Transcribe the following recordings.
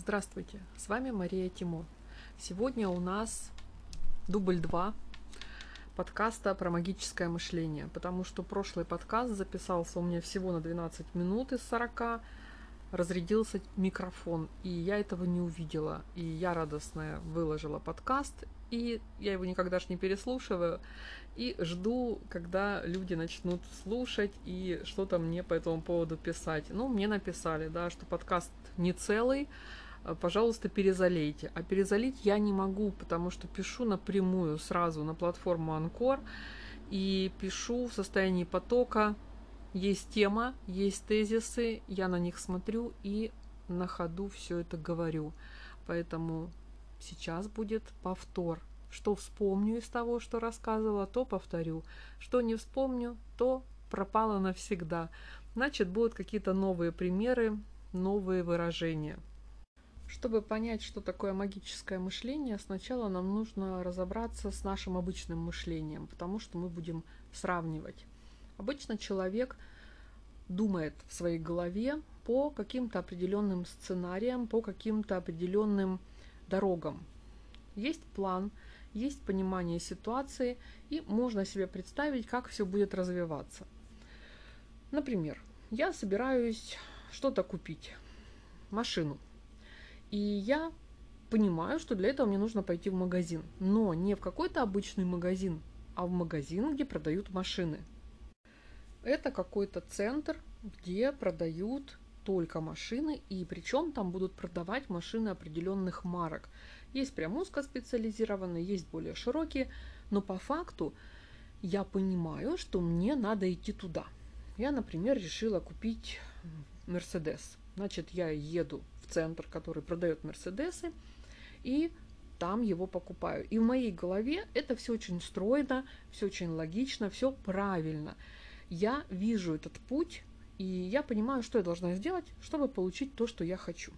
Здравствуйте, с вами Мария Тимо. Сегодня у нас дубль 2 подкаста про магическое мышление, потому что прошлый подкаст записался у меня всего на 12 минут из 40, разрядился микрофон, и я этого не увидела. И я радостная выложила подкаст, и я его никогда ж не переслушиваю, и жду, когда люди начнут слушать и что-то мне по этому поводу писать. Ну, мне написали, да, что подкаст не целый, пожалуйста, перезалейте. А перезалить я не могу, потому что пишу напрямую сразу на платформу Анкор и пишу в состоянии потока. Есть тема, есть тезисы, я на них смотрю и на ходу все это говорю. Поэтому сейчас будет повтор что вспомню из того, что рассказывала, то повторю. Что не вспомню, то пропало навсегда. Значит, будут какие-то новые примеры, новые выражения. Чтобы понять, что такое магическое мышление, сначала нам нужно разобраться с нашим обычным мышлением, потому что мы будем сравнивать. Обычно человек думает в своей голове по каким-то определенным сценариям, по каким-то определенным дорогам. Есть план, есть понимание ситуации, и можно себе представить, как все будет развиваться. Например, я собираюсь что-то купить, машину, и я понимаю, что для этого мне нужно пойти в магазин, но не в какой-то обычный магазин, а в магазин, где продают машины. Это какой-то центр, где продают только машины, и причем там будут продавать машины определенных марок. Есть прям узкоспециализированные, есть более широкие, но по факту я понимаю, что мне надо идти туда. Я, например, решила купить Мерседес. Значит, я еду в центр, который продает Мерседесы, и там его покупаю. И в моей голове это все очень стройно, все очень логично, все правильно. Я вижу этот путь, и я понимаю, что я должна сделать, чтобы получить то, что я хочу.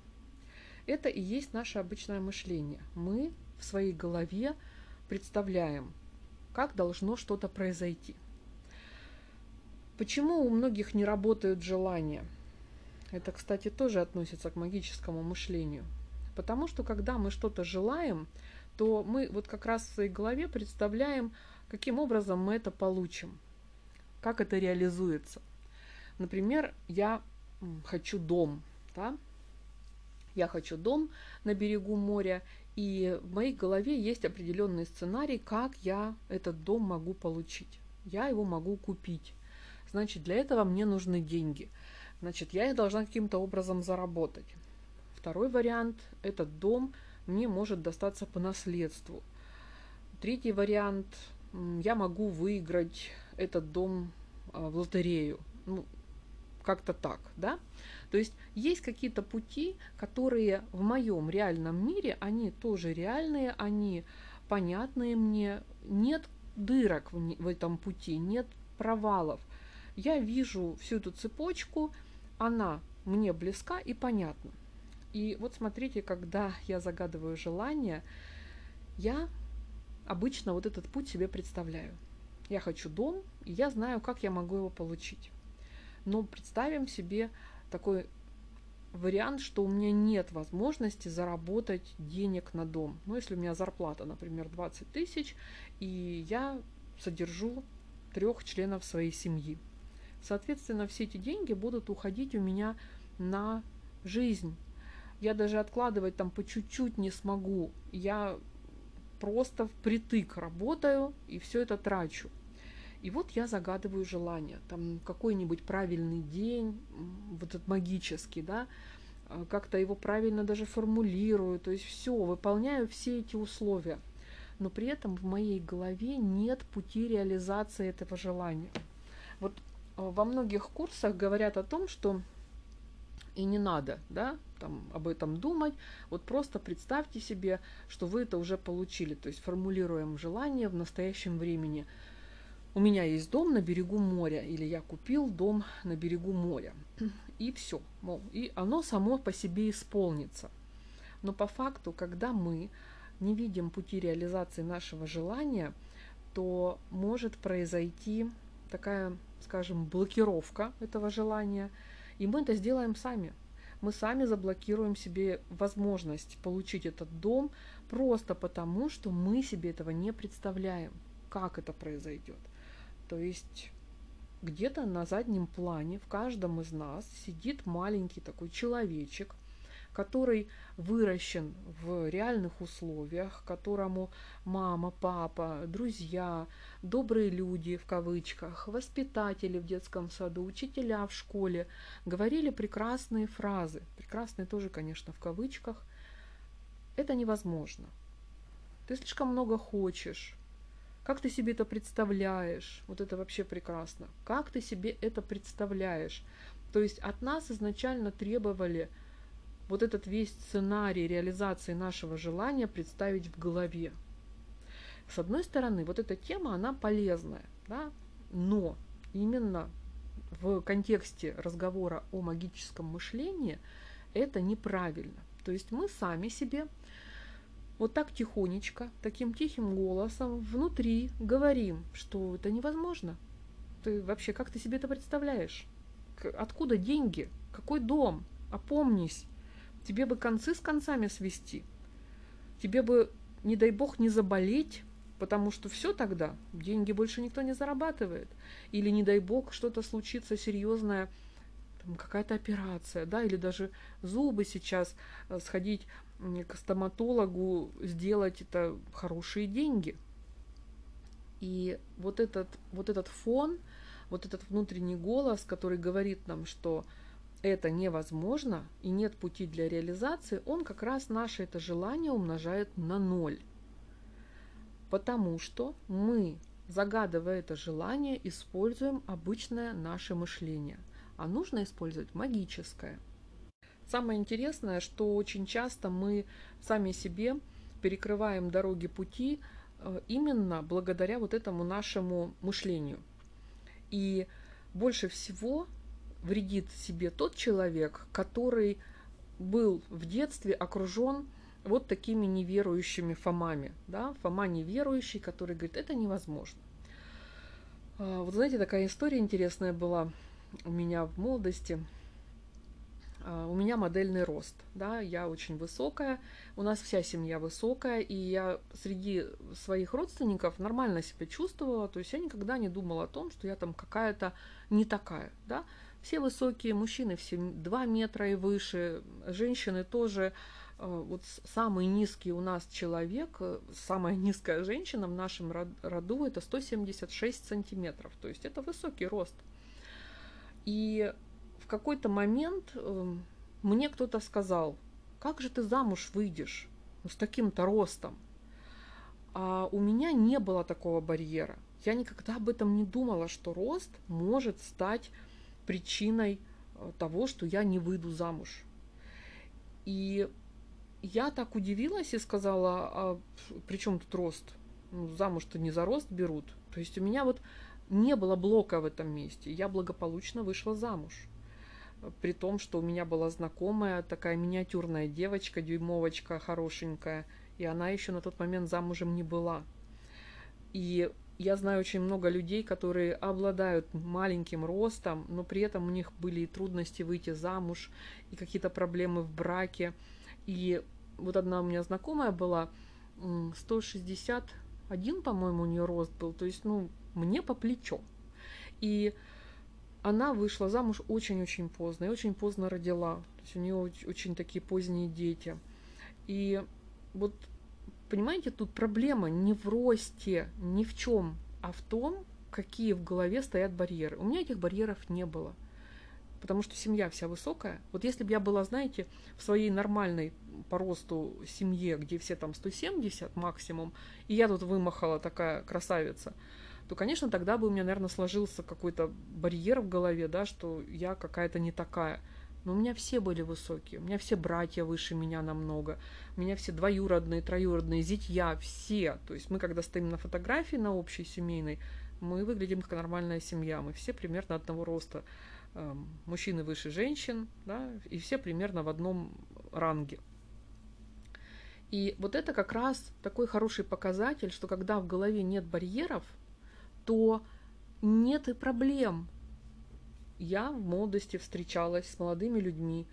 Это и есть наше обычное мышление. Мы в своей голове представляем, как должно что-то произойти. Почему у многих не работают желания? Это, кстати, тоже относится к магическому мышлению. Потому что когда мы что-то желаем, то мы вот как раз в своей голове представляем, каким образом мы это получим, как это реализуется. Например, я хочу дом, да, я хочу дом на берегу моря, и в моей голове есть определенный сценарий, как я этот дом могу получить. Я его могу купить. Значит, для этого мне нужны деньги. Значит, я их должна каким-то образом заработать. Второй вариант – этот дом мне может достаться по наследству. Третий вариант – я могу выиграть этот дом а, в лотерею. Ну, как-то так, да? То есть есть какие-то пути, которые в моем реальном мире, они тоже реальные, они понятные мне, нет дырок в, в этом пути, нет провалов. Я вижу всю эту цепочку, она мне близка и понятна. И вот смотрите, когда я загадываю желание, я обычно вот этот путь себе представляю. Я хочу дом, и я знаю, как я могу его получить. Но представим себе такой вариант, что у меня нет возможности заработать денег на дом. Ну, если у меня зарплата, например, 20 тысяч, и я содержу трех членов своей семьи. Соответственно, все эти деньги будут уходить у меня на жизнь. Я даже откладывать там по чуть-чуть не смогу. Я просто впритык работаю и все это трачу. И вот я загадываю желание, там какой-нибудь правильный день, вот этот магический, да, а, как-то его правильно даже формулирую, то есть все, выполняю все эти условия. Но при этом в моей голове нет пути реализации этого желания. Вот во многих курсах говорят о том, что и не надо, да, там об этом думать. Вот просто представьте себе, что вы это уже получили. То есть формулируем желание в настоящем времени – у меня есть дом на берегу моря, или я купил дом на берегу моря. И все, и оно само по себе исполнится. Но по факту, когда мы не видим пути реализации нашего желания, то может произойти такая, скажем, блокировка этого желания, и мы это сделаем сами. мы сами заблокируем себе возможность получить этот дом просто потому, что мы себе этого не представляем, как это произойдет. То есть где-то на заднем плане в каждом из нас сидит маленький такой человечек, который выращен в реальных условиях, которому мама, папа, друзья, добрые люди в кавычках, воспитатели в детском саду, учителя в школе говорили прекрасные фразы, прекрасные тоже, конечно, в кавычках. Это невозможно. Ты слишком много хочешь. Как ты себе это представляешь? Вот это вообще прекрасно. Как ты себе это представляешь? То есть от нас изначально требовали вот этот весь сценарий реализации нашего желания представить в голове. С одной стороны, вот эта тема, она полезная, да, но именно в контексте разговора о магическом мышлении это неправильно. То есть мы сами себе вот так тихонечко, таким тихим голосом внутри говорим, что это невозможно. Ты вообще, как ты себе это представляешь? Откуда деньги? Какой дом? Опомнись. Тебе бы концы с концами свести. Тебе бы, не дай бог, не заболеть, потому что все тогда, деньги больше никто не зарабатывает. Или, не дай бог, что-то случится серьезное, какая-то операция, да, или даже зубы сейчас э, сходить к стоматологу, сделать это хорошие деньги. И вот этот, вот этот фон, вот этот внутренний голос, который говорит нам, что это невозможно и нет пути для реализации, он как раз наше это желание умножает на ноль. Потому что мы, загадывая это желание, используем обычное наше мышление. А нужно использовать магическое. Самое интересное, что очень часто мы сами себе перекрываем дороги пути э, именно благодаря вот этому нашему мышлению. И больше всего вредит себе тот человек, который был в детстве окружен вот такими неверующими Фомами. Да? Фома неверующий, который говорит, это невозможно. А, вот знаете, такая история интересная была у меня в молодости. А, у меня модельный рост, да, я очень высокая, у нас вся семья высокая, и я среди своих родственников нормально себя чувствовала, то есть я никогда не думала о том, что я там какая-то не такая, да, все высокие мужчины, все 2 метра и выше, женщины тоже. Э, вот самый низкий у нас человек, э, самая низкая женщина в нашем роду это 176 сантиметров. То есть это высокий рост. И в какой-то момент эм, мне кто-то сказал, как же ты замуж выйдешь ну, с таким-то ростом? А у меня не было такого барьера. Я никогда об этом не думала, что рост может стать причиной э, того, что я не выйду замуж. И я так удивилась и сказала, а при чем тут рост? Ну, замуж-то не за рост берут. То есть у меня вот не было блока в этом месте. Я благополучно вышла замуж. При том, что у меня была знакомая такая миниатюрная девочка, дюймовочка хорошенькая, и она еще на тот момент замужем не была. И я знаю очень много людей, которые обладают маленьким ростом, но при этом у них были и трудности выйти замуж, и какие-то проблемы в браке. И вот одна у меня знакомая была, 161, по-моему, у нее рост был, то есть, ну, мне по плечо. И она вышла замуж очень-очень поздно, и очень поздно родила. То есть у нее очень такие поздние дети. И вот Понимаете, тут проблема не в росте, ни в чем, а в том, какие в голове стоят барьеры. У меня этих барьеров не было, потому что семья вся высокая. Вот если бы я была, знаете, в своей нормальной по росту семье, где все там 170 максимум, и я тут вымахала такая красавица, то, конечно, тогда бы у меня, наверное, сложился какой-то барьер в голове, да, что я какая-то не такая. Но у меня все были высокие, у меня все братья выше меня намного, у меня все двоюродные, троюродные, зятья, все. То есть мы, когда стоим на фотографии на общей семейной, мы выглядим как нормальная семья, мы все примерно одного роста. Эм, мужчины выше женщин, да, и все примерно в одном ранге. И вот это как раз такой хороший показатель, что когда в голове нет барьеров, то нет и проблем, я в молодости встречалась с молодыми людьми,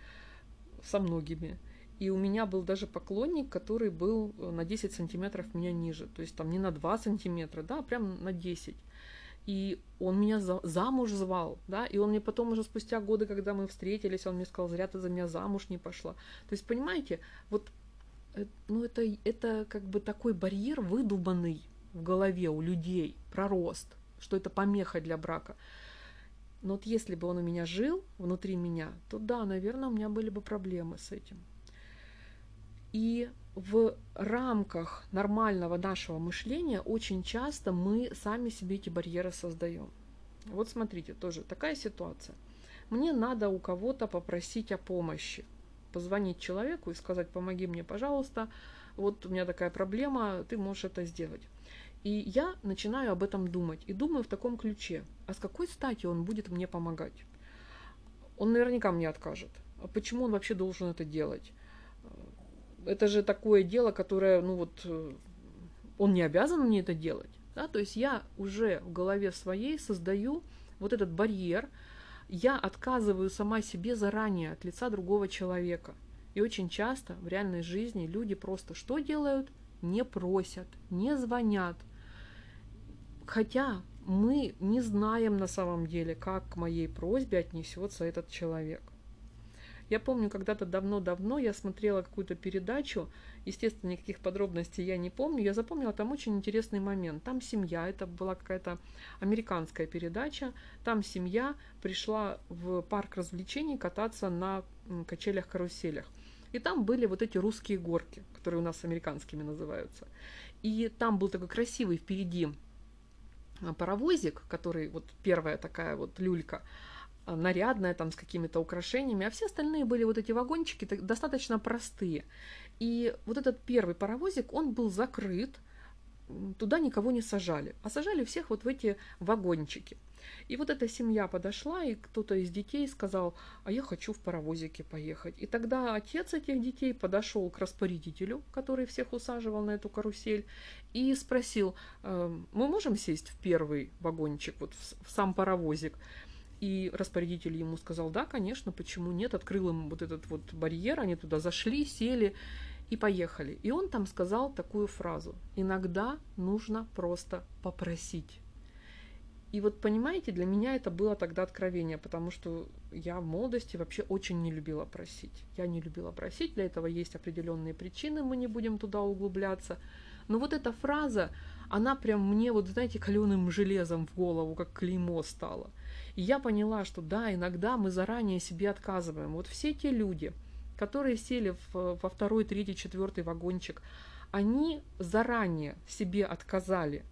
со многими. И у меня был даже поклонник, который был э, на 10 сантиметров меня ниже. То есть там не на 2 сантиметра, да, а прям на 10. И он меня за, замуж звал, да, и он мне потом уже спустя годы, когда мы встретились, он мне сказал, зря ты за меня замуж не пошла. То есть, понимаете, вот, э, ну это, это как бы такой барьер выдуманный в голове у людей про рост, что это помеха для брака. Но вот если бы он у меня жил внутри меня, то да, наверное, у меня были бы проблемы с этим. И в рамках нормального нашего мышления очень часто мы сами себе эти барьеры создаем. Вот смотрите, тоже такая ситуация. Мне надо у кого-то попросить о помощи. Позвонить человеку и сказать, помоги мне, пожалуйста, вот у меня такая проблема, ты можешь это сделать. И я начинаю об этом думать. И думаю в таком ключе. А с какой стати он будет мне помогать? Он наверняка мне откажет. А почему он вообще должен это делать? это же такое дело, которое, ну вот, э, он не обязан мне это делать. Да? То есть я уже в голове своей создаю вот этот барьер, я отказываю сама себе заранее от лица другого человека. И очень часто в реальной жизни люди просто что делают? Не просят, не звонят. Хотя мы не знаем на самом деле, как к моей просьбе отнесется этот человек. Я помню, когда-то давно-давно я смотрела какую-то передачу, естественно, никаких подробностей я не помню, я запомнила там очень интересный момент. Там семья, это была какая-то американская передача, там семья пришла в парк развлечений кататься на качелях-каруселях. И там были вот эти русские горки, которые у нас американскими называются. И там был такой красивый впереди паровозик, который вот первая такая вот люлька, а, нарядная, там, с какими-то украшениями, а все остальные были вот эти вагончики достаточно простые. И вот этот первый паровозик, он был закрыт, туда никого не сажали, а сажали всех вот в эти вагончики. И вот эта семья подошла, и кто-то из детей сказал, а я хочу в паровозике поехать. И тогда отец этих детей подошел к распорядителю, который всех усаживал на эту карусель, и спросил, «Эм, мы можем сесть в первый вагончик, вот в сам паровозик? И распорядитель ему сказал, да, конечно, почему нет, открыл им вот этот вот барьер, они туда зашли, сели и поехали. И он там сказал такую фразу, иногда нужно просто попросить. И вот понимаете, для меня это было тогда откровение, потому что я в молодости вообще очень не любила просить. Я не любила просить, для этого есть определенные причины, мы не будем туда углубляться. Но вот эта фраза, она прям мне, вот знаете, каленым железом в голову, как клеймо стала. И я поняла, что да, иногда мы заранее себе отказываем. Вот все те люди, которые сели в, во второй, третий, четвертый вагончик, они заранее себе отказали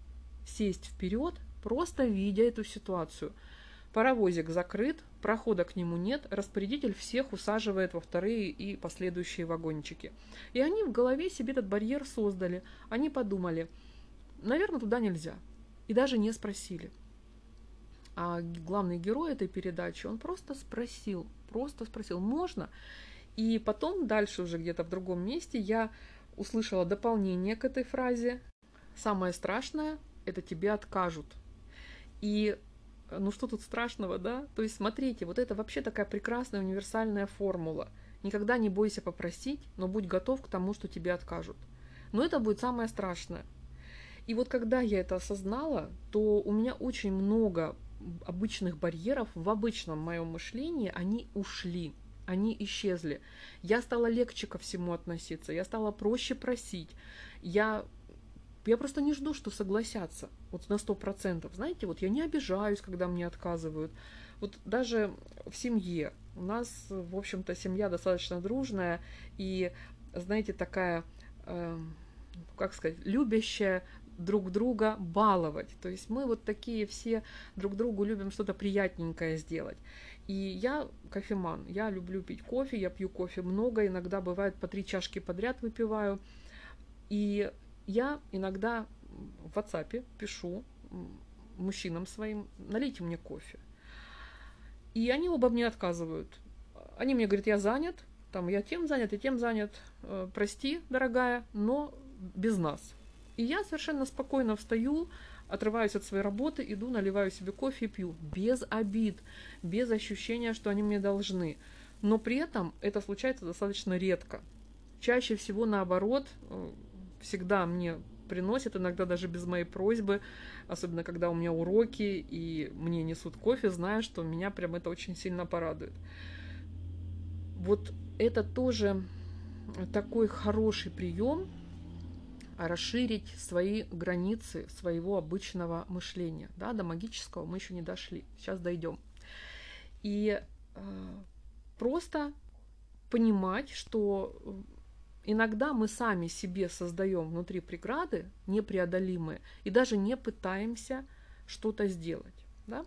сесть вперед, просто видя эту ситуацию. Паровозик закрыт, прохода к нему нет, распорядитель всех усаживает во вторые и последующие вагончики. И они в голове себе этот барьер создали. Они подумали, наверное, туда нельзя. И даже не спросили. А главный герой этой передачи, он просто спросил, просто спросил, можно? И потом дальше уже где-то в другом месте я услышала дополнение к этой фразе. Самое страшное – это тебе откажут. И ну что тут страшного, да? То есть смотрите, вот это вообще такая прекрасная универсальная формула. Никогда не бойся попросить, но будь готов к тому, что тебе откажут. Но это будет самое страшное. И вот когда я это осознала, то у меня очень много обычных барьеров в обычном моем мышлении, они ушли, они исчезли. Я стала легче ко всему относиться, я стала проще просить. Я, я просто не жду, что согласятся вот на сто процентов. Знаете, вот я не обижаюсь, когда мне отказывают. Вот даже в семье. У нас, в общем-то, семья достаточно дружная и, знаете, такая, э, как сказать, любящая, друг друга баловать. То есть мы вот такие все друг другу любим что-то приятненькое сделать. И я кофеман, я люблю пить кофе, я пью кофе много, иногда бывает по три чашки подряд выпиваю. И я иногда в WhatsApp пишу мужчинам своим, налейте мне кофе. И они оба мне отказывают. Они мне говорят, я занят, там я тем занят и тем занят, э, прости, дорогая, но без нас. И я совершенно спокойно встаю, отрываюсь от своей работы, иду, наливаю себе кофе и пью. Без обид, без ощущения, что они мне должны. Но при этом это случается достаточно редко. Чаще всего наоборот, э, всегда мне приносят, иногда даже без моей просьбы, особенно когда у меня уроки и мне несут кофе, зная, что меня прям это очень сильно порадует. Вот это тоже такой хороший прием расширить свои границы своего обычного мышления. Да, до магического мы еще не дошли. Сейчас дойдем. И э, просто понимать, что иногда мы сами себе создаем внутри преграды непреодолимые и даже не пытаемся что-то сделать. Да?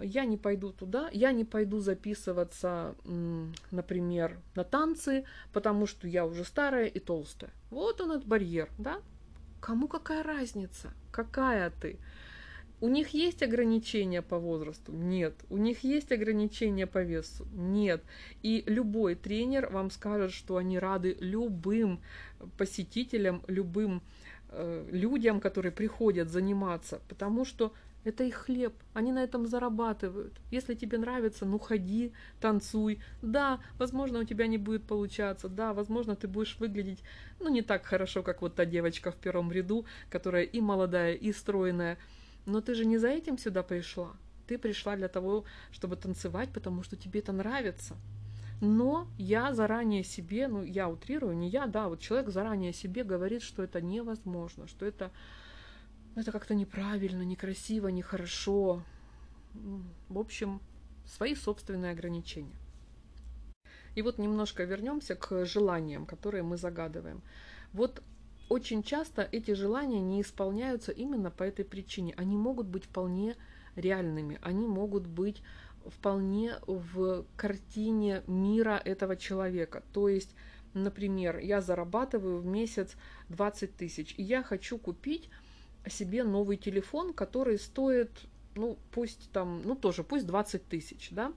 Я не пойду туда, я не пойду записываться, например, на танцы, потому что я уже старая и толстая. Вот он этот барьер, да? Кому какая разница? Какая ты? У них есть ограничения по возрасту? Нет. У них есть ограничения по весу? Нет. И любой тренер вам скажет, что они рады любым посетителям, любым э, людям, которые приходят заниматься, потому что это их хлеб, они на этом зарабатывают. Если тебе нравится, ну ходи, танцуй. Да, возможно, у тебя не будет получаться. Да, возможно, ты будешь выглядеть, ну, не так хорошо, как вот та девочка в первом ряду, которая и молодая, и стройная. Но ты же не за этим сюда пришла. Ты пришла для того, чтобы танцевать, потому что тебе это нравится. Но я заранее себе, ну я утрирую, не я, да, вот человек заранее себе говорит, что это невозможно, что это, это как-то неправильно, некрасиво, нехорошо. В общем, свои собственные ограничения. И вот немножко вернемся к желаниям, которые мы загадываем. Вот очень часто эти желания не исполняются именно по этой причине. Они могут быть вполне реальными, они могут быть вполне в картине мира этого человека. То есть, например, я зарабатываю в месяц 20 тысяч, и я хочу купить себе новый телефон, который стоит, ну, пусть там, ну, тоже, пусть 20 тысяч, да.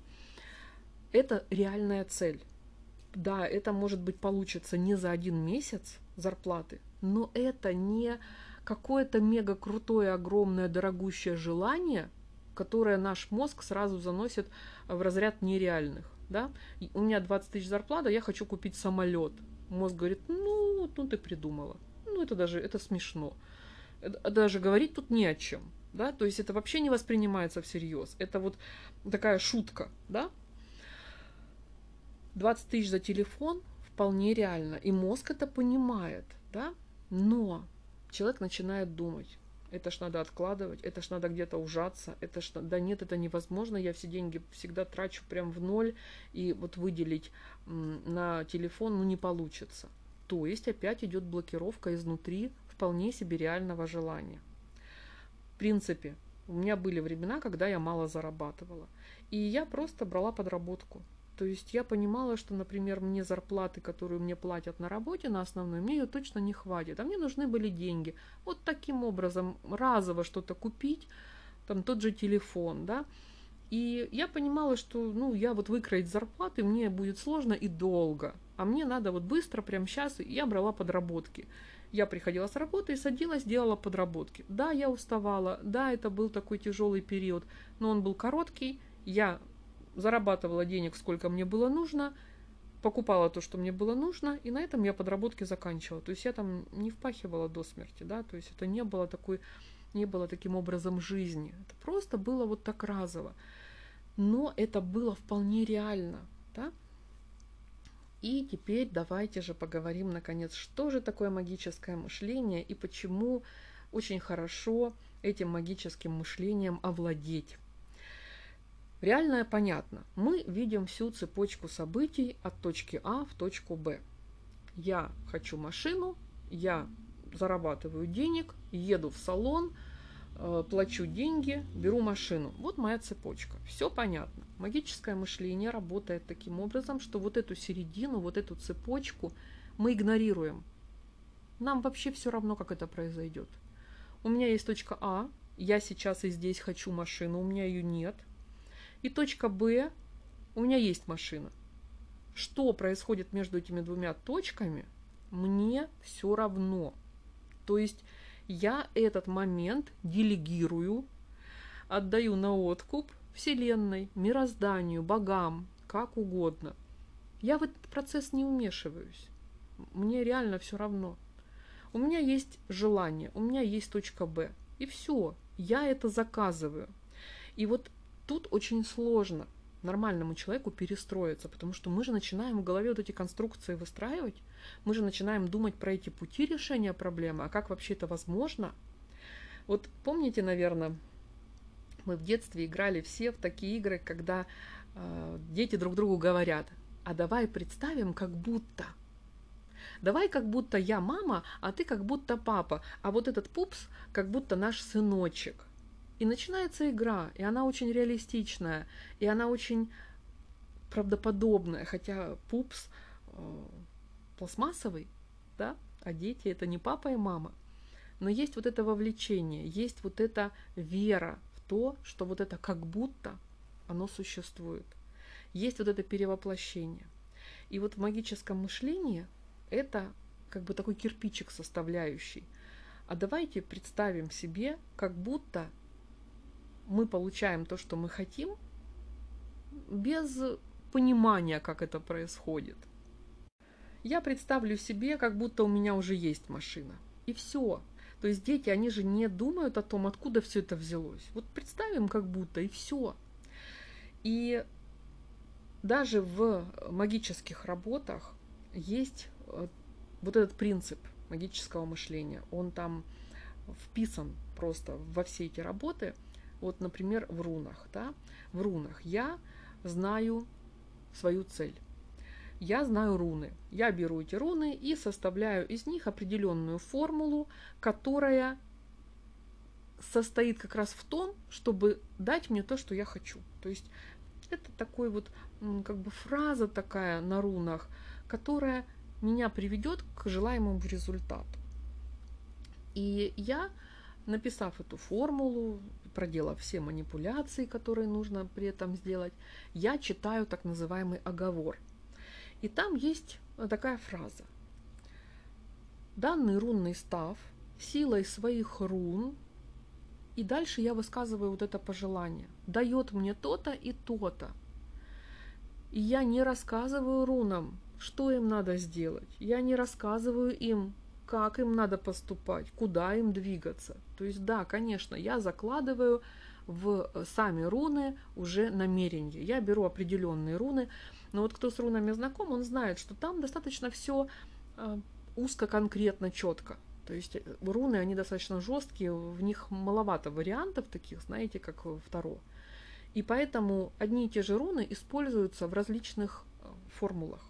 Это реальная цель. Да, это, может быть, получится не за один месяц зарплаты, но это не какое-то мега крутое, огромное, дорогущее желание, которое наш мозг сразу заносит в разряд нереальных. Да? у меня 20 тысяч зарплата, я хочу купить самолет. Мозг говорит, ну, ну ты придумала. Ну, это даже, это смешно. Даже говорить тут не о чем. Да? То есть это вообще не воспринимается всерьез. Это вот такая шутка, да? 20 тысяч за телефон вполне реально. И мозг это понимает, да? Но человек начинает думать, это ж надо откладывать, это ж надо где-то ужаться, это ж да нет, это невозможно, я все деньги всегда трачу прям в ноль, и вот выделить на телефон, ну, не получится. То есть опять идет блокировка изнутри вполне себе реального желания. В принципе, у меня были времена, когда я мало зарабатывала, и я просто брала подработку. То есть я понимала, что, например, мне зарплаты, которую мне платят на работе, на основной, мне ее точно не хватит, а мне нужны были деньги. Вот таким образом разово что-то купить, там тот же телефон, да. И я понимала, что, ну, я вот выкроить зарплаты мне будет сложно и долго, а мне надо вот быстро, прямо сейчас, и я брала подработки. Я приходила с работы и садилась, делала подработки. Да, я уставала, да, это был такой тяжелый период, но он был короткий, я зарабатывала денег, сколько мне было нужно, покупала то, что мне было нужно, и на этом я подработки заканчивала. То есть я там не впахивала до смерти, да, то есть это не было такой, не было таким образом жизни. Это просто было вот так разово. Но это было вполне реально, да. И теперь давайте же поговорим, наконец, что же такое магическое мышление и почему очень хорошо этим магическим мышлением овладеть. Реальное понятно. Мы видим всю цепочку событий от точки А в точку Б. Я хочу машину, я зарабатываю денег, еду в салон, э, плачу деньги, беру машину. Вот моя цепочка. Все понятно. Магическое мышление работает таким образом, что вот эту середину, вот эту цепочку мы игнорируем. Нам вообще все равно, как это произойдет. У меня есть точка А, я сейчас и здесь хочу машину, у меня ее нет – и точка Б, у меня есть машина. Что происходит между этими двумя точками, мне все равно. То есть я этот момент делегирую, отдаю на откуп Вселенной, мирозданию, богам, как угодно. Я в этот процесс не вмешиваюсь. Мне реально все равно. У меня есть желание, у меня есть точка Б. И все, я это заказываю. И вот тут очень сложно нормальному человеку перестроиться, потому что мы же начинаем в голове вот эти конструкции выстраивать, мы же начинаем думать про эти пути решения проблемы, а как вообще это возможно. Вот помните, наверное, мы в детстве играли все в такие игры, когда э, дети друг другу говорят, а давай представим, как будто. Давай как будто я мама, а ты как будто папа, а вот этот пупс как будто наш сыночек. И начинается игра, и она очень реалистичная, и она очень правдоподобная, хотя пупс э, пластмассовый, да, а дети это не папа и мама. Но есть вот это вовлечение, есть вот эта вера в то, что вот это как будто оно существует. Есть вот это перевоплощение. И вот в магическом мышлении это как бы такой кирпичик составляющий. А давайте представим себе, как будто мы получаем то, что мы хотим, без понимания, как это происходит. Я представлю себе, как будто у меня уже есть машина. И все. То есть дети, они же не думают о том, откуда все это взялось. Вот представим, как будто, и все. И даже в магических работах есть э, вот этот принцип магического мышления. Он там вписан просто во все эти работы – вот, например, в рунах. Да? В рунах я знаю свою цель. Я знаю руны. Я беру эти руны и составляю из них определенную формулу, которая состоит как раз в том, чтобы дать мне то, что я хочу. То есть это такой вот как бы фраза такая на рунах, которая меня приведет к желаемому результату. И я, написав эту формулу, проделав все манипуляции, которые нужно при этом сделать, я читаю так называемый оговор. И там есть такая фраза. Данный рунный став силой своих рун, и дальше я высказываю вот это пожелание, дает мне то-то и то-то. И я не рассказываю рунам, что им надо сделать. Я не рассказываю им, как им надо поступать, куда им двигаться. То есть, да, конечно, я закладываю в э, сами руны уже намерение. Я беру определенные руны, но вот кто с рунами знаком, он знает, что там достаточно все э, узко, конкретно, четко. То есть э, руны, они достаточно жесткие, в них маловато вариантов таких, знаете, как в Таро. И поэтому одни и те же руны используются в различных формулах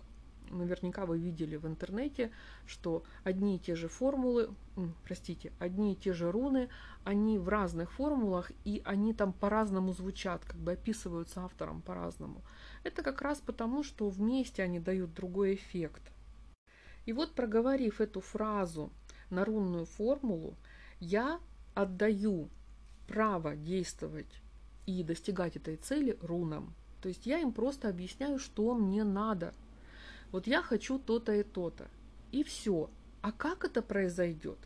наверняка вы видели в интернете, что одни и те же формулы, простите, одни и те же руны, они в разных формулах, и они там по-разному звучат, как бы описываются автором по-разному. Это как раз потому, что вместе они дают другой эффект. И вот проговорив эту фразу на рунную формулу, я отдаю право действовать и достигать этой цели рунам. То есть я им просто объясняю, что мне надо – вот я хочу то-то и то-то. И все. А как это произойдет?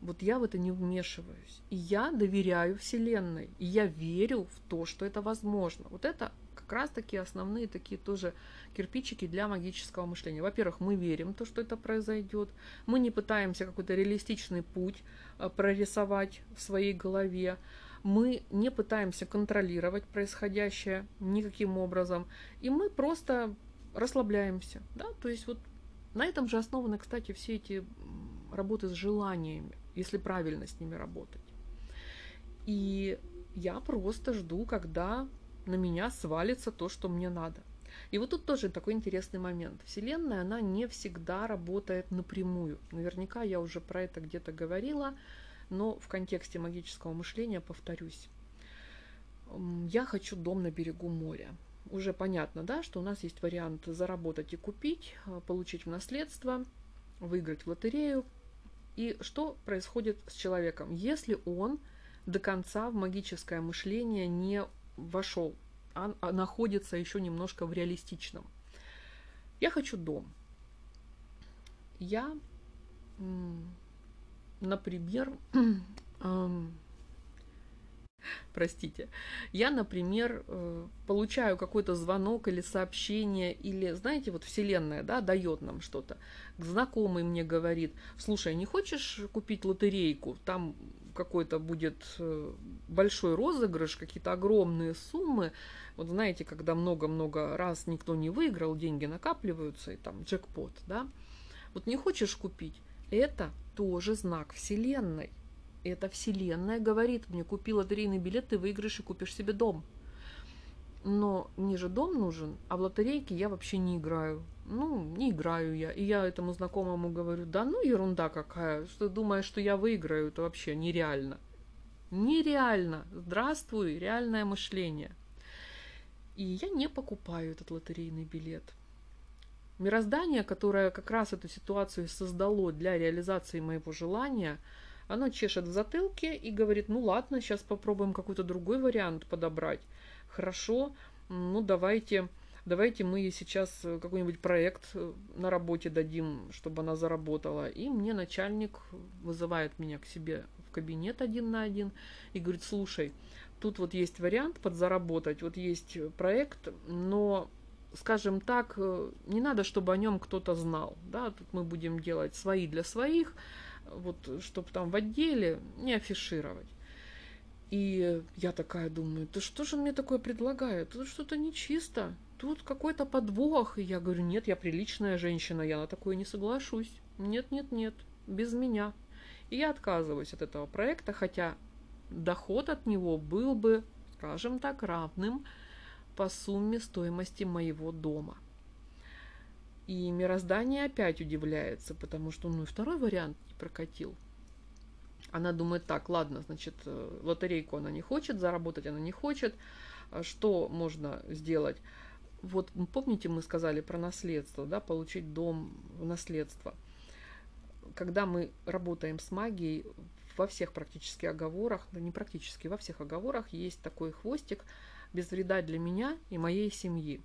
Вот я в это не вмешиваюсь. И я доверяю Вселенной. И я верю в то, что это возможно. Вот это как раз таки основные такие тоже кирпичики для магического мышления. Во-первых, мы верим то, что это произойдет. Мы не пытаемся какой-то реалистичный путь э, прорисовать в своей голове. Мы не пытаемся контролировать происходящее никаким образом. И мы просто расслабляемся, да, то есть вот на этом же основаны, кстати, все эти работы с желаниями, если правильно с ними работать. И я просто жду, когда на меня свалится то, что мне надо. И вот тут тоже такой интересный момент. Вселенная, она не всегда работает напрямую. Наверняка я уже про это где-то говорила, но в контексте магического мышления повторюсь. Я хочу дом на берегу моря уже понятно, да, что у нас есть вариант заработать и купить, э, получить в наследство, выиграть в лотерею. И что происходит с человеком, если он до конца в магическое мышление не вошел, а, а находится еще немножко в реалистичном. Я хочу дом. Я, например, простите, я, например, э, получаю какой-то звонок или сообщение, или, знаете, вот Вселенная, да, дает нам что-то. Знакомый мне говорит, слушай, не хочешь купить лотерейку? Там какой-то будет э, большой розыгрыш, какие-то огромные суммы. Вот знаете, когда много-много раз никто не выиграл, деньги накапливаются, и там джекпот, да. Вот не хочешь купить? Это тоже знак Вселенной. Эта вселенная говорит мне, купи лотерейный билет, ты выиграешь и купишь себе дом. Но мне же дом нужен, а в лотерейке я вообще не играю. Ну, не играю я. И я этому знакомому говорю, да ну ерунда какая, что думаешь, что я выиграю, это вообще нереально. Нереально. Здравствуй, реальное мышление. И я не покупаю этот лотерейный билет. Мироздание, которое как раз эту ситуацию создало для реализации моего желания – оно чешет в затылке и говорит, ну ладно, сейчас попробуем какой-то другой вариант подобрать. Хорошо, ну давайте, давайте мы сейчас какой-нибудь проект э, на работе дадим, чтобы она заработала. И мне начальник вызывает меня к себе в кабинет один на один и говорит, слушай, тут вот есть вариант подзаработать, вот есть проект, но скажем так, э, не надо, чтобы о нем кто-то знал. Да? Тут мы будем делать свои для своих, вот, чтобы там в отделе не афишировать. И я такая думаю, да что же мне такое предлагает? Тут что-то нечисто, тут какой-то подвох. И я говорю, нет, я приличная женщина, я на такое не соглашусь. Нет, нет, нет, без меня. И я отказываюсь от этого проекта, хотя доход от него был бы, скажем так, равным по сумме стоимости моего дома. И мироздание опять удивляется, потому что, ну, и второй вариант не прокатил. Она думает, так, ладно, значит, э, лотерейку она не хочет, заработать она не хочет. А что можно сделать? Вот помните, мы сказали про наследство, да, получить дом в наследство. Когда мы работаем с магией, во всех практически оговорах, да не практически, во всех оговорах есть такой хвостик без вреда для меня и моей семьи.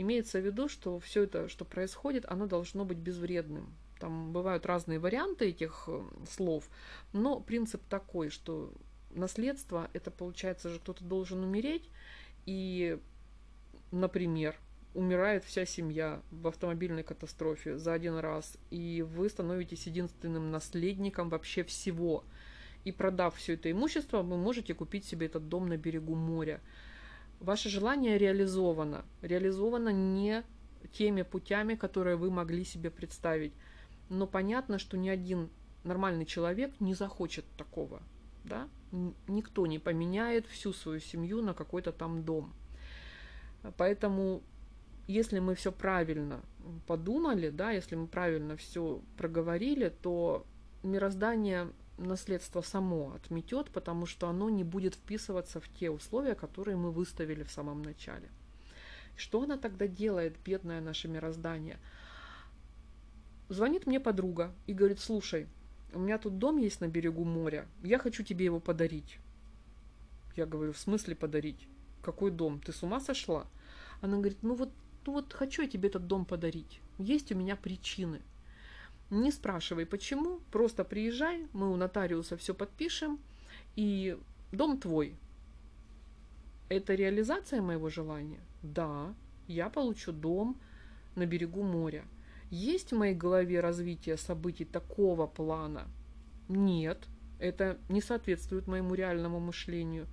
Имеется в виду, что все это, что происходит, оно должно быть безвредным. Там бывают разные варианты этих э, слов, но принцип такой, что наследство, это получается же кто-то должен умереть, и, например, умирает вся семья в автомобильной катастрофе за один раз, и вы становитесь единственным наследником вообще всего. И продав все это имущество, вы можете купить себе этот дом на берегу моря. Ваше желание реализовано. Реализовано не теми путями, которые вы могли себе представить. Но понятно, что ни один нормальный человек не захочет такого. Да? Никто не поменяет всю свою семью на какой-то там дом. Поэтому, если мы все правильно подумали, да, если мы правильно все проговорили, то мироздание наследство само отметет, потому что оно не будет вписываться в те условия, которые мы выставили в самом начале. Что она тогда делает, бедное наше мироздание? Звонит мне подруга и говорит, слушай, у меня тут дом есть на берегу моря, я хочу тебе его подарить. Я говорю, в смысле подарить? Какой дом? Ты с ума сошла? Она говорит, ну вот, ну вот хочу я тебе этот дом подарить. Есть у меня причины. Не спрашивай почему, просто приезжай, мы у нотариуса все подпишем, и дом твой. Это реализация моего желания? Да, я получу дом на берегу моря. Есть в моей голове развитие событий такого плана? Нет, это не соответствует моему реальному мышлению.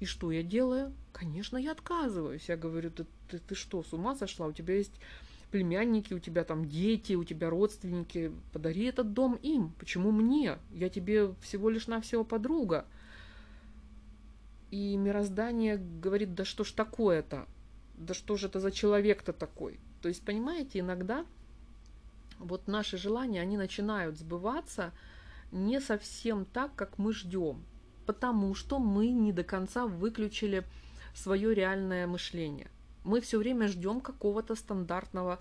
И что я делаю? Конечно, я отказываюсь. Я говорю, ты, ты, ты что, с ума сошла? У тебя есть племянники, у тебя там дети, у тебя родственники. Подари этот дом им. Почему мне? Я тебе всего лишь навсего подруга. И мироздание говорит, да что ж такое-то? Да что же это за человек-то такой? То есть, понимаете, иногда вот наши желания, они начинают сбываться не совсем так, как мы ждем, потому что мы не до конца выключили свое реальное мышление – мы все время ждем какого-то стандартного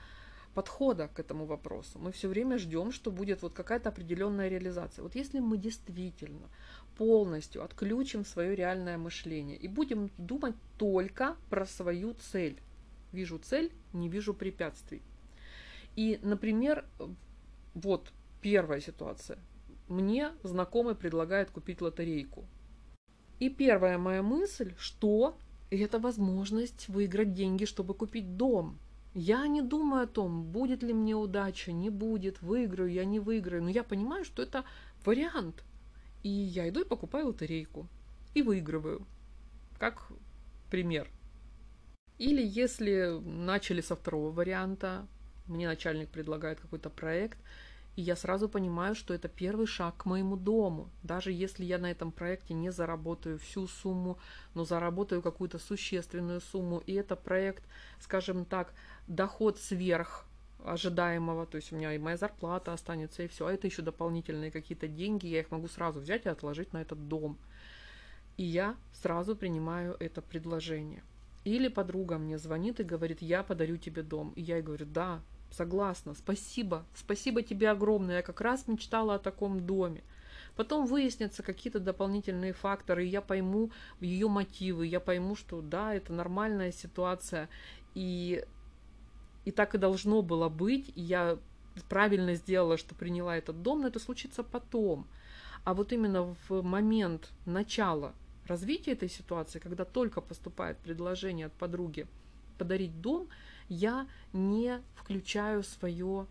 подхода к этому вопросу. Мы все время ждем, что будет вот какая-то определенная реализация. Вот если мы действительно полностью отключим свое реальное мышление и будем думать только про свою цель. Вижу цель, не вижу препятствий. И, например, вот первая ситуация. Мне знакомый предлагает купить лотерейку. И первая моя мысль, что это возможность выиграть деньги, чтобы купить дом. Я не думаю о том, будет ли мне удача, не будет, выиграю я, не выиграю. Но я понимаю, что это вариант. И я иду и покупаю лотерейку. И выигрываю. Как пример. Или если начали со второго варианта, мне начальник предлагает какой-то проект, и я сразу понимаю, что это первый шаг к моему дому. Даже если я на этом проекте не заработаю всю сумму, но заработаю какую-то существенную сумму, и это проект, скажем так, доход сверх ожидаемого, то есть у меня и моя зарплата останется, и все, а это еще дополнительные какие-то деньги, я их могу сразу взять и отложить на этот дом. И я сразу принимаю это предложение. Или подруга мне звонит и говорит, я подарю тебе дом. И я ей говорю, да, согласна, спасибо, спасибо тебе огромное, я как раз мечтала о таком доме. Потом выяснятся какие-то дополнительные факторы, и я пойму ее мотивы, я пойму, что да, это нормальная ситуация, и, и так и должно было быть, и я правильно сделала, что приняла этот дом, но это случится потом. А вот именно в момент начала развития этой ситуации, когда только поступает предложение от подруги подарить дом, я не включаю свое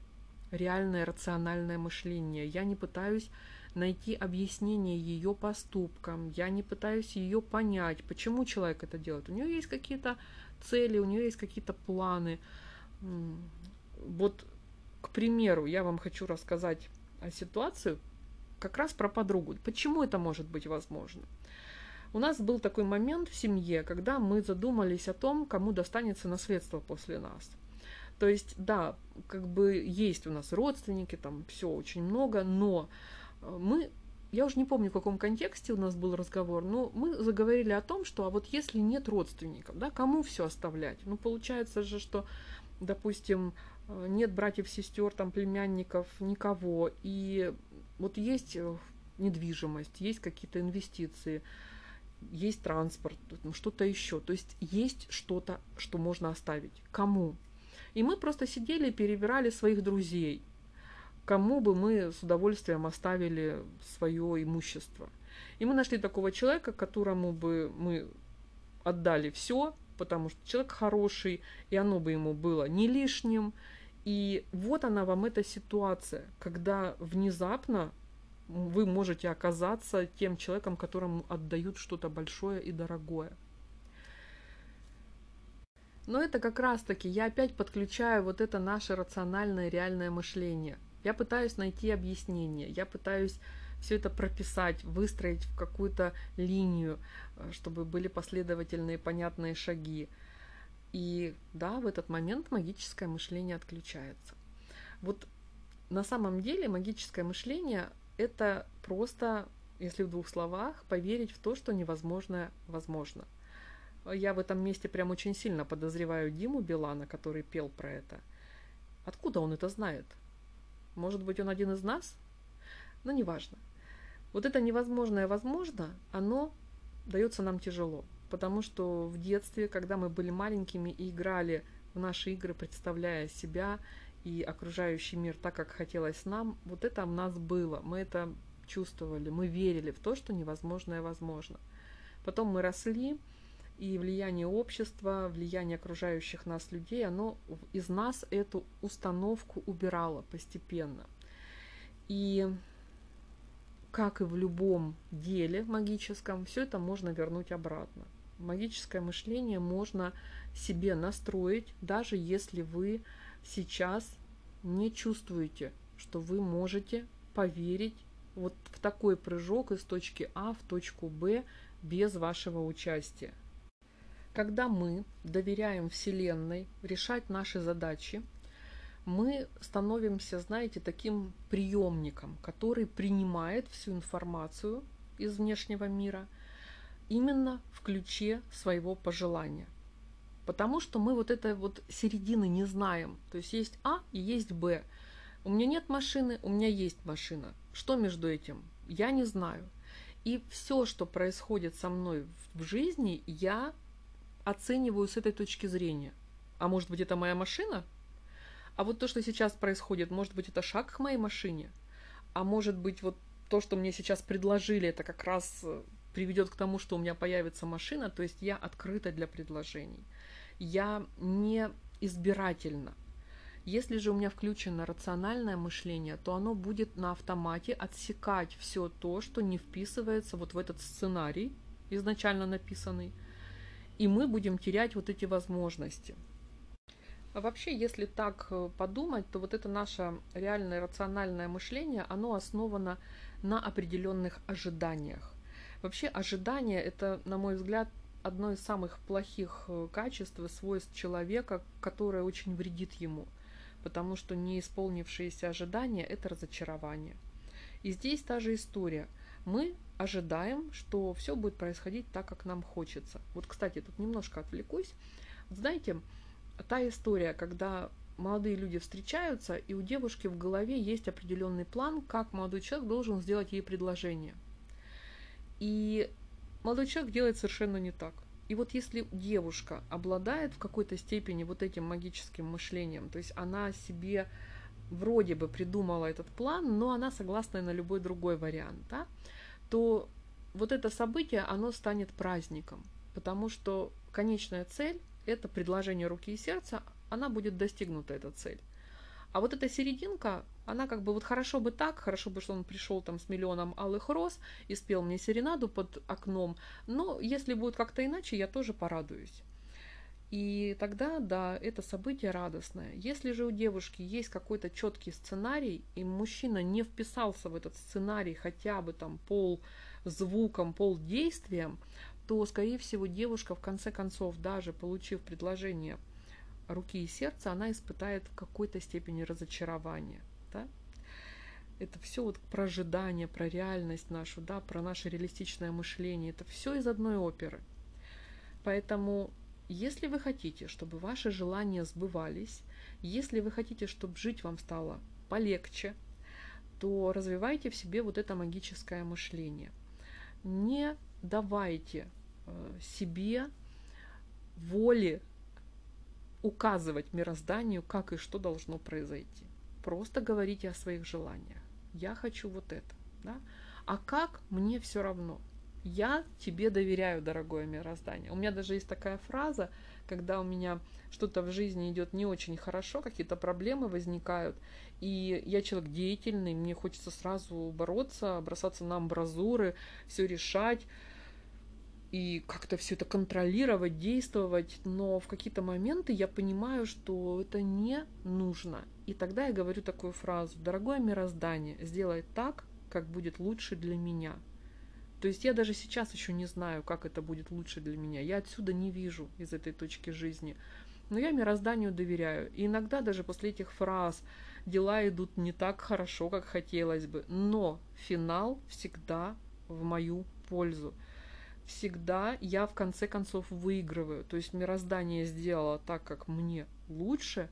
реальное рациональное мышление. Я не пытаюсь найти объяснение ее поступкам, я не пытаюсь ее понять, почему человек это делает. У нее есть какие-то цели, у нее есть какие-то планы. Вот, к примеру, я вам хочу рассказать о ситуации как раз про подругу. Почему это может быть возможно? У нас был такой момент в семье, когда мы задумались о том, кому достанется наследство после нас. То есть, да, как бы есть у нас родственники, там все очень много, но э, мы, я уже не помню, в каком контексте у нас был разговор, но мы заговорили о том, что а вот если нет родственников, да, кому все оставлять? Ну, получается же, что, допустим, э, нет братьев, сестер, там, племянников, никого, и вот есть э, недвижимость, есть какие-то инвестиции, есть транспорт, что-то еще. То есть есть что-то, что можно оставить. Кому? И мы просто сидели и перебирали своих друзей, кому бы мы с удовольствием оставили свое имущество. И мы нашли такого человека, которому бы мы отдали все, потому что человек хороший, и оно бы ему было не лишним. И вот она вам эта ситуация, когда внезапно вы можете оказаться тем человеком, которому отдают что-то большое и дорогое. Но это как раз-таки я опять подключаю вот это наше рациональное реальное мышление. Я пытаюсь найти объяснение, я пытаюсь все это прописать, выстроить в какую-то линию, э, чтобы были последовательные понятные шаги. И да, в этот момент магическое мышление отключается. Вот на самом деле магическое мышление это просто, если в двух словах, поверить в то, что невозможное возможно. Я в этом месте прям очень сильно подозреваю Диму Билана, который пел про это. Откуда он это знает? Может быть, он один из нас? Но неважно. Вот это невозможное возможно, оно дается нам тяжело. Потому что в детстве, когда мы были маленькими и играли в наши игры, представляя себя и окружающий мир так, как хотелось нам, вот это в нас было, мы это чувствовали, мы верили в то, что невозможное возможно. Потом мы росли, и влияние общества, влияние окружающих нас людей, оно из нас эту установку убирало постепенно. И как и в любом деле магическом, все это можно вернуть обратно. Магическое мышление можно себе настроить, даже если вы сейчас не чувствуете, что вы можете поверить вот в такой прыжок из точки А в точку Б без вашего участия. Когда мы доверяем Вселенной решать наши задачи, мы становимся, знаете, таким приемником, который принимает всю информацию из внешнего мира именно в ключе своего пожелания – Потому что мы вот этой вот середины не знаем. То есть есть А и есть Б. У меня нет машины, у меня есть машина. Что между этим? Я не знаю. И все, что происходит со мной в жизни, я оцениваю с этой точки зрения. А может быть, это моя машина? А вот то, что сейчас происходит, может быть, это шаг к моей машине? А может быть, вот то, что мне сейчас предложили, это как раз приведет к тому, что у меня появится машина, то есть я открыта для предложений. Я не избирательна. Если же у меня включено рациональное мышление, то оно будет на автомате отсекать все то, что не вписывается вот в этот сценарий, изначально написанный, и мы будем терять вот эти возможности. А вообще, если так э, подумать, то вот это наше реальное рациональное мышление, оно основано на определенных ожиданиях. Вообще ожидание это, на мой взгляд, одно из самых плохих э, качеств и свойств человека, которое очень вредит ему, потому что неисполнившиеся ожидания – это разочарование. И здесь та же история. Мы ожидаем, что все будет происходить так, как нам хочется. Вот, кстати, тут немножко отвлекусь. Знаете, та история, когда молодые люди встречаются, и у девушки в голове есть определенный план, как молодой человек должен сделать ей предложение. И молодой человек делает совершенно не так. И вот если девушка обладает в какой-то степени вот этим магическим мышлением, то есть она себе вроде бы придумала этот план, но она согласна на любой другой вариант, да, то вот это событие, оно станет праздником, потому что конечная цель это предложение руки и сердца, она будет достигнута, эта цель. А вот эта серединка, она как бы вот хорошо бы так, хорошо бы, что он пришел там с миллионом алых роз и спел мне серенаду под окном, но если будет как-то иначе, я тоже порадуюсь. И тогда, да, это событие радостное. Если же у девушки есть какой-то четкий сценарий, и мужчина не вписался в этот сценарий хотя бы там пол звуком, пол действием, то, скорее всего, девушка, в конце концов, даже получив предложение руки и сердца, она испытает в какой-то степени разочарование. Да? Это все вот про ожидание, про реальность нашу, да, про наше реалистичное мышление. Это все из одной оперы. Поэтому, если вы хотите, чтобы ваши желания сбывались, если вы хотите, чтобы жить вам стало полегче, то развивайте в себе вот это магическое мышление. Не давайте Э, себе воли указывать мирозданию, как и что должно произойти. Просто говорите о своих желаниях. Я хочу вот это. Да? А как, мне все равно. Я тебе доверяю, дорогое мироздание. У меня даже есть такая фраза, когда у меня что-то в жизни идет не очень хорошо, какие-то проблемы возникают, и я человек деятельный, мне хочется сразу бороться, бросаться на амбразуры, все решать, и как-то все это контролировать, действовать, но в какие-то моменты я понимаю, что это не нужно. И тогда я говорю такую фразу, дорогое мироздание, сделай так, как будет лучше для меня. То есть я даже сейчас еще не знаю, как это будет лучше для меня. Я отсюда не вижу из этой точки жизни. Но я мирозданию доверяю. И иногда даже после этих фраз дела идут не так хорошо, как хотелось бы. Но финал всегда в мою пользу всегда я в конце концов выигрываю. То есть мироздание сделало так, как мне лучше,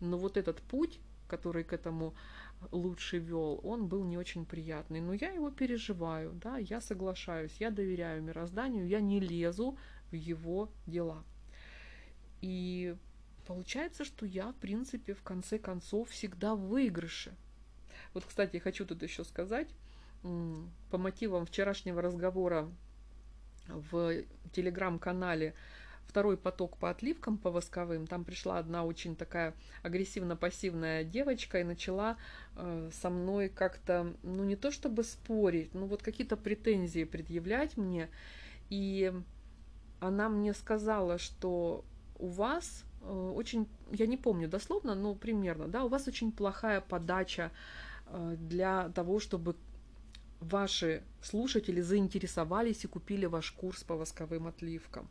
но вот этот путь, который к этому лучше вел, он был не очень приятный. Но я его переживаю, да, я соглашаюсь, я доверяю мирозданию, я не лезу в его дела. И получается, что я, в принципе, в конце концов всегда в выигрыше. Вот, кстати, хочу тут еще сказать, по мотивам вчерашнего разговора в телеграм-канале второй поток по отливкам по восковым. Там пришла одна очень такая агрессивно-пассивная девочка и начала э, со мной как-то, ну не то чтобы спорить, ну вот какие-то претензии предъявлять мне. И она мне сказала, что у вас э, очень, я не помню дословно, но примерно, да, у вас очень плохая подача э, для того, чтобы ваши слушатели заинтересовались и купили ваш курс по восковым отливкам.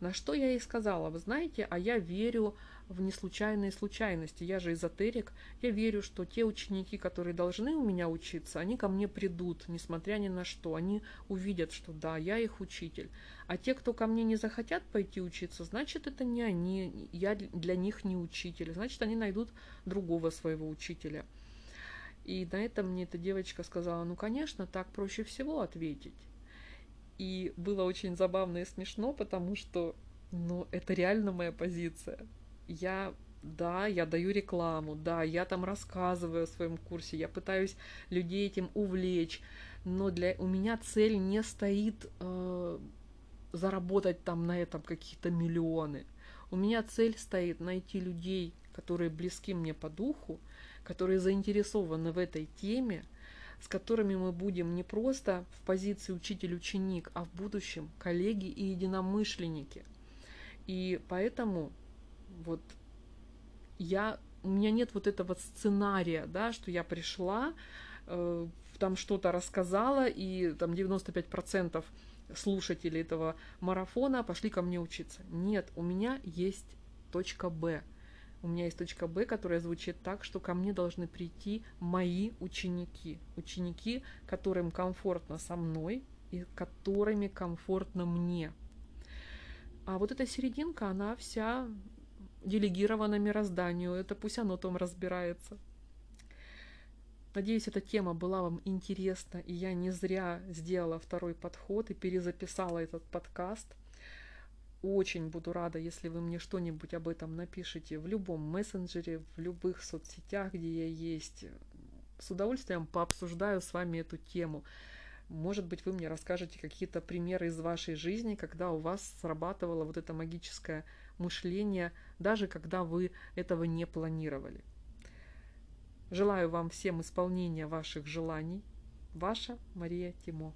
На что я ей сказала, вы знаете, а я верю в неслучайные случайности. Я же эзотерик, я верю, что те ученики, которые должны у меня учиться, они ко мне придут, несмотря ни на что. Они увидят, что да, я их учитель. А те, кто ко мне не захотят пойти учиться, значит, это не они, я для них не учитель. Значит, они найдут другого своего учителя. И на это мне эта девочка сказала, ну, конечно, так проще всего ответить. И было очень забавно и смешно, потому что, ну, это реально моя позиция. Я да, я даю рекламу, да, я там рассказываю о своем курсе, я пытаюсь людей этим увлечь, но для у меня цель не стоит э, заработать там на этом какие-то миллионы. У меня цель стоит найти людей, которые близки мне по духу, которые заинтересованы в этой теме, с которыми мы будем не просто в позиции учитель-ученик, а в будущем коллеги и единомышленники. И поэтому вот я, у меня нет вот этого сценария, да, что я пришла, э, там что-то рассказала, и там 95% слушателей этого марафона пошли ко мне учиться. Нет, у меня есть точка Б. У меня есть точка Б, которая звучит так, что ко мне должны прийти мои ученики. Ученики, которым комфортно со мной и которыми комфортно мне. А вот эта серединка, она вся делегирована мирозданию. Это пусть оно там разбирается. Надеюсь, эта тема была вам интересна, и я не зря сделала второй подход и перезаписала этот подкаст. Очень буду рада, если вы мне что-нибудь об этом напишите в любом мессенджере, в любых соцсетях, где я есть. С удовольствием пообсуждаю с вами эту тему. Может быть, вы мне расскажете какие-то примеры из вашей жизни, когда у вас срабатывало вот это магическое мышление, даже когда вы этого не планировали. Желаю вам всем исполнения ваших желаний. Ваша Мария Тимо.